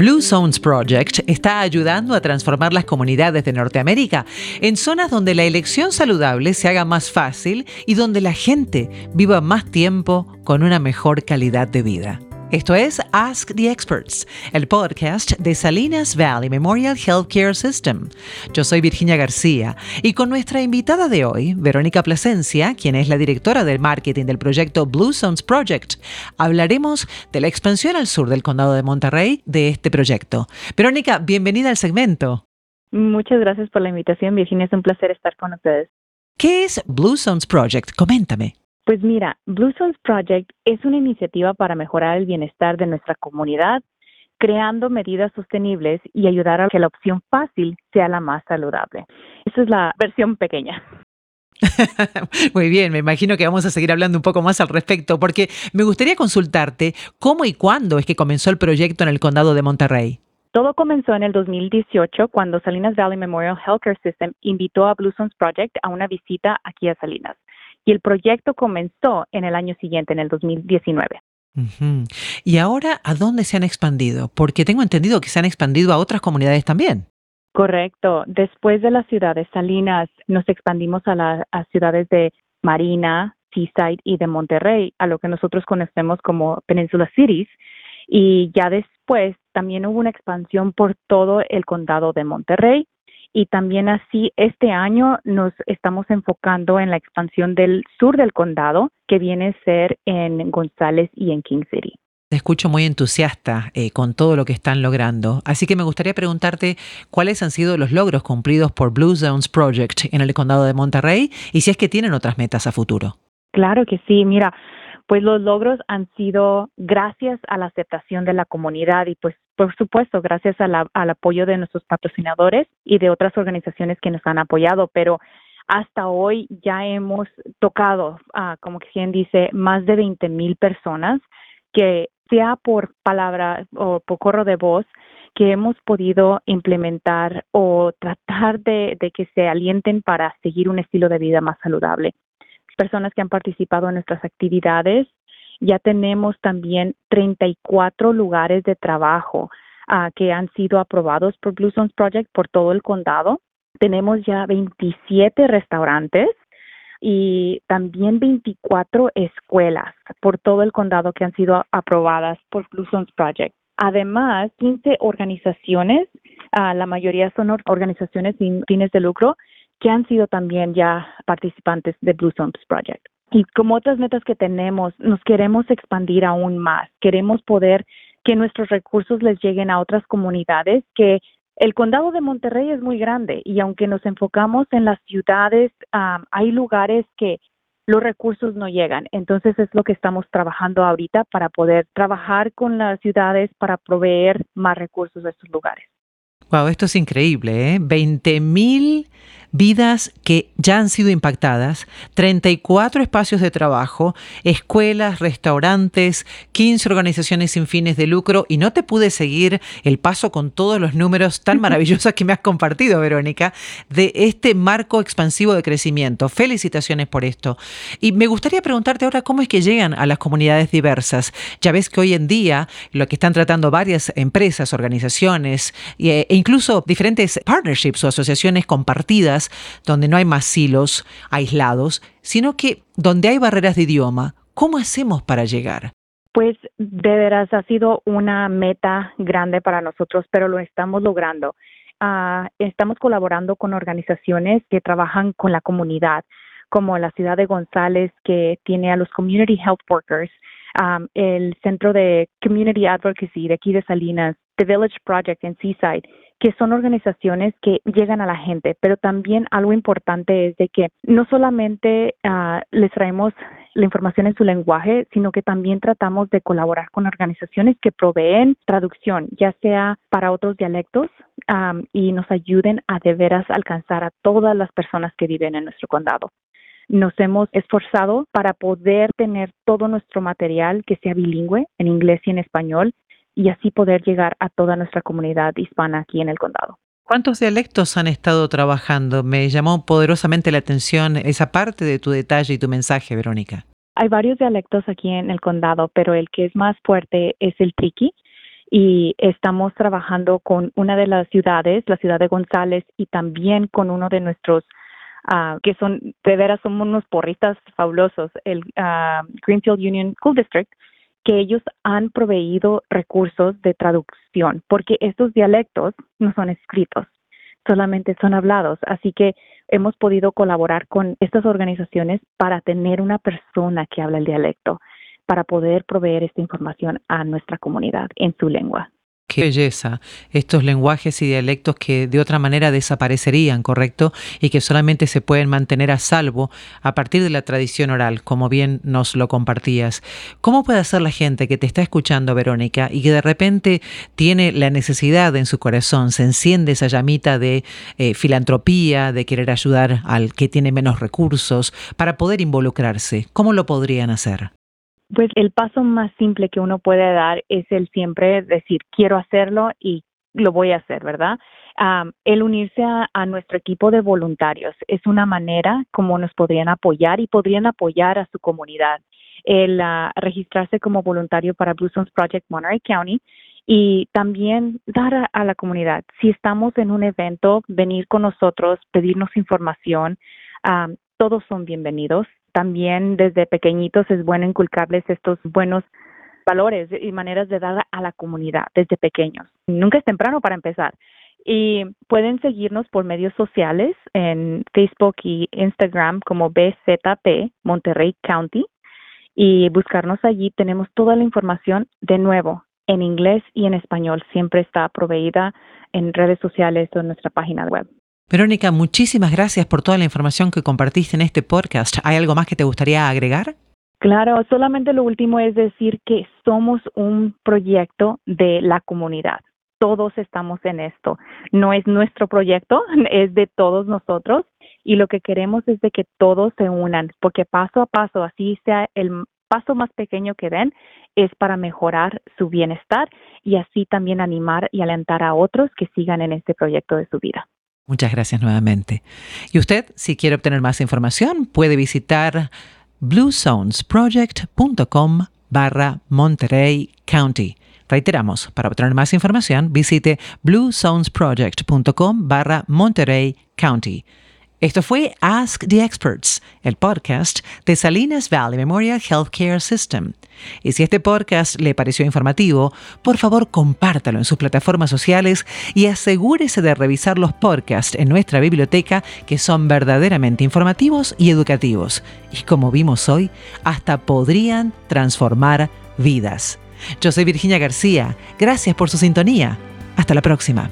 Blue Zones Project está ayudando a transformar las comunidades de Norteamérica en zonas donde la elección saludable se haga más fácil y donde la gente viva más tiempo con una mejor calidad de vida. Esto es Ask the Experts, el podcast de Salinas Valley Memorial Healthcare System. Yo soy Virginia García y con nuestra invitada de hoy, Verónica Plasencia, quien es la directora del marketing del proyecto Blue Zones Project, hablaremos de la expansión al sur del condado de Monterrey de este proyecto. Verónica, bienvenida al segmento. Muchas gracias por la invitación, Virginia. Es un placer estar con ustedes. ¿Qué es Blue Zones Project? Coméntame. Pues mira, Blue Zones Project es una iniciativa para mejorar el bienestar de nuestra comunidad, creando medidas sostenibles y ayudar a que la opción fácil sea la más saludable. Esa es la versión pequeña. Muy bien, me imagino que vamos a seguir hablando un poco más al respecto, porque me gustaría consultarte cómo y cuándo es que comenzó el proyecto en el condado de Monterrey. Todo comenzó en el 2018 cuando Salinas Valley Memorial Healthcare System invitó a Blue Zones Project a una visita aquí a Salinas y el proyecto comenzó en el año siguiente, en el 2019. ¿Y ahora a dónde se han expandido? Porque tengo entendido que se han expandido a otras comunidades también. Correcto. Después de las ciudades Salinas, nos expandimos a las ciudades de Marina, Seaside y de Monterrey, a lo que nosotros conocemos como Peninsula Cities. Y ya después también hubo una expansión por todo el condado de Monterrey y también así este año nos estamos enfocando en la expansión del sur del condado, que viene a ser en González y en King City. Te escucho muy entusiasta eh, con todo lo que están logrando, así que me gustaría preguntarte cuáles han sido los logros cumplidos por Blue Zones Project en el condado de Monterrey y si es que tienen otras metas a futuro. Claro que sí, mira, pues los logros han sido gracias a la aceptación de la comunidad y pues por supuesto gracias al apoyo de nuestros patrocinadores y de otras organizaciones que nos han apoyado, pero hasta hoy ya hemos tocado, como quien dice, más de 20 mil personas que sea por palabra o por corro de voz, que hemos podido implementar o tratar de que se alienten para seguir un estilo de vida más saludable personas que han participado en nuestras actividades. Ya tenemos también 34 lugares de trabajo ah, que han sido aprobados por Blue Zones Project por todo el condado. Tenemos ya 27 restaurantes y también 24 escuelas por todo el condado que han sido aprobadas por Blue Zones Project. Además, 15 organizaciones, ah, la mayoría son organizaciones sin fines de lucro, que han sido también ya participantes de Blue Zones Project. Y como otras metas que tenemos, nos queremos expandir aún más. Queremos poder que nuestros recursos les lleguen a otras comunidades que el condado de Monterrey es muy grande y aunque nos enfocamos en las ciudades, hay lugares que los recursos no llegan. Entonces es lo que estamos trabajando ahorita para poder trabajar con las ciudades para proveer más recursos a estos lugares. Wow, esto es increíble, ¿eh? 20 mil vidas que ya han sido impactadas, 34 espacios de trabajo, escuelas, restaurantes, 15 organizaciones sin fines de lucro y no te pude seguir el paso con todos los números tan maravillosos que me has compartido, Verónica, de este marco expansivo de crecimiento. Felicitaciones por esto. Y me gustaría preguntarte ahora cómo es que llegan a las comunidades diversas. Ya ves que hoy en día lo que están tratando varias empresas, organizaciones e incluso diferentes partnerships o asociaciones compartidas donde no hay más silos aislados, sino que donde hay barreras de idioma. ¿Cómo hacemos para llegar? Pues de veras ha sido una meta grande para nosotros, pero lo estamos logrando. Ah, estamos colaborando con organizaciones que trabajan con la comunidad, como la ciudad de González, que tiene a los Community Health Workers, el Centro de Community Advocacy de aquí de Salinas, The Village Project en Seaside, que son organizaciones que llegan a la gente, pero también algo importante es de que no solamente ah, les traemos la información en su lenguaje, sino que también tratamos de colaborar con organizaciones que proveen traducción, ya sea para otros dialectos y nos ayuden a de veras alcanzar a todas las personas que viven en nuestro condado. Nos hemos esforzado para poder tener todo nuestro material que sea bilingüe en inglés y en español y así poder llegar a toda nuestra comunidad hispana aquí en el condado. ¿Cuántos dialectos han estado trabajando? Me llamó poderosamente la atención esa parte de tu detalle y tu mensaje, Verónica. Hay varios dialectos aquí en el condado, pero el que es más fuerte es el triqui y estamos trabajando con una de las ciudades, la ciudad de González, y también con uno de nuestros uh, que son, de veras, son unos porristas fabulosos, el uh, Greenfield Union School District, que ellos han proveído recursos de traducción, porque estos dialectos no son escritos, solamente son hablados. Así que hemos podido colaborar con estas organizaciones para tener una persona que habla el dialecto, para poder proveer esta información a nuestra comunidad en su lengua. Qué belleza, estos lenguajes y dialectos que de otra manera desaparecerían, ¿correcto? Y que solamente se pueden mantener a salvo a partir de la tradición oral, como bien nos lo compartías. ¿Cómo puede hacer la gente que te está escuchando, Verónica, y que de repente tiene la necesidad en su corazón, se enciende esa llamita de eh, filantropía, de querer ayudar al que tiene menos recursos, para poder involucrarse? ¿Cómo lo podrían hacer? Pues el paso más simple que uno puede dar es el siempre decir, quiero hacerlo y lo voy a hacer, ¿verdad? el unirse a, nuestro equipo de voluntarios es una manera como nos podrían apoyar y podrían apoyar a su comunidad. El ah, registrarse como voluntario para Blue Zones Project Monterey County y también dar a, la comunidad, si estamos en un evento, venir con nosotros, pedirnos información, todos son bienvenidos también desde pequeñitos es bueno inculcarles estos buenos valores y maneras de dar a la comunidad desde pequeños. Nunca es temprano para empezar. Y pueden seguirnos por medios sociales en Facebook y Instagram como BZP Monterrey County y buscarnos allí. Tenemos toda la información de nuevo en inglés y en español. Siempre está proveída en redes sociales o en nuestra página web. Verónica, muchísimas gracias por toda la información que compartiste en este podcast. ¿Hay algo más que te gustaría agregar? Claro, solamente lo último es decir que somos un proyecto de la comunidad. Todos estamos en esto. No es nuestro proyecto, es de todos nosotros y lo que queremos es que todos se unan, porque paso a paso, así sea el paso más pequeño que den, es para mejorar su bienestar y así también animar y alentar a otros que sigan en este proyecto de su vida. Muchas gracias nuevamente. Y usted, si quiere obtener más información, puede visitar bluezonesproject.com barra Monterey County. Reiteramos, para obtener más información, visite bluezonesproject.com barra Monterey County. Esto fue Ask the Experts, el podcast de Salinas Valley Memorial Healthcare System. Y si este podcast le pareció informativo, por favor compártalo en sus plataformas sociales y asegúrese de revisar los podcasts en nuestra biblioteca que son verdaderamente informativos y educativos. Y como vimos hoy, hasta podrían transformar vidas. Yo soy Virginia García. Gracias por su sintonía. Hasta la próxima.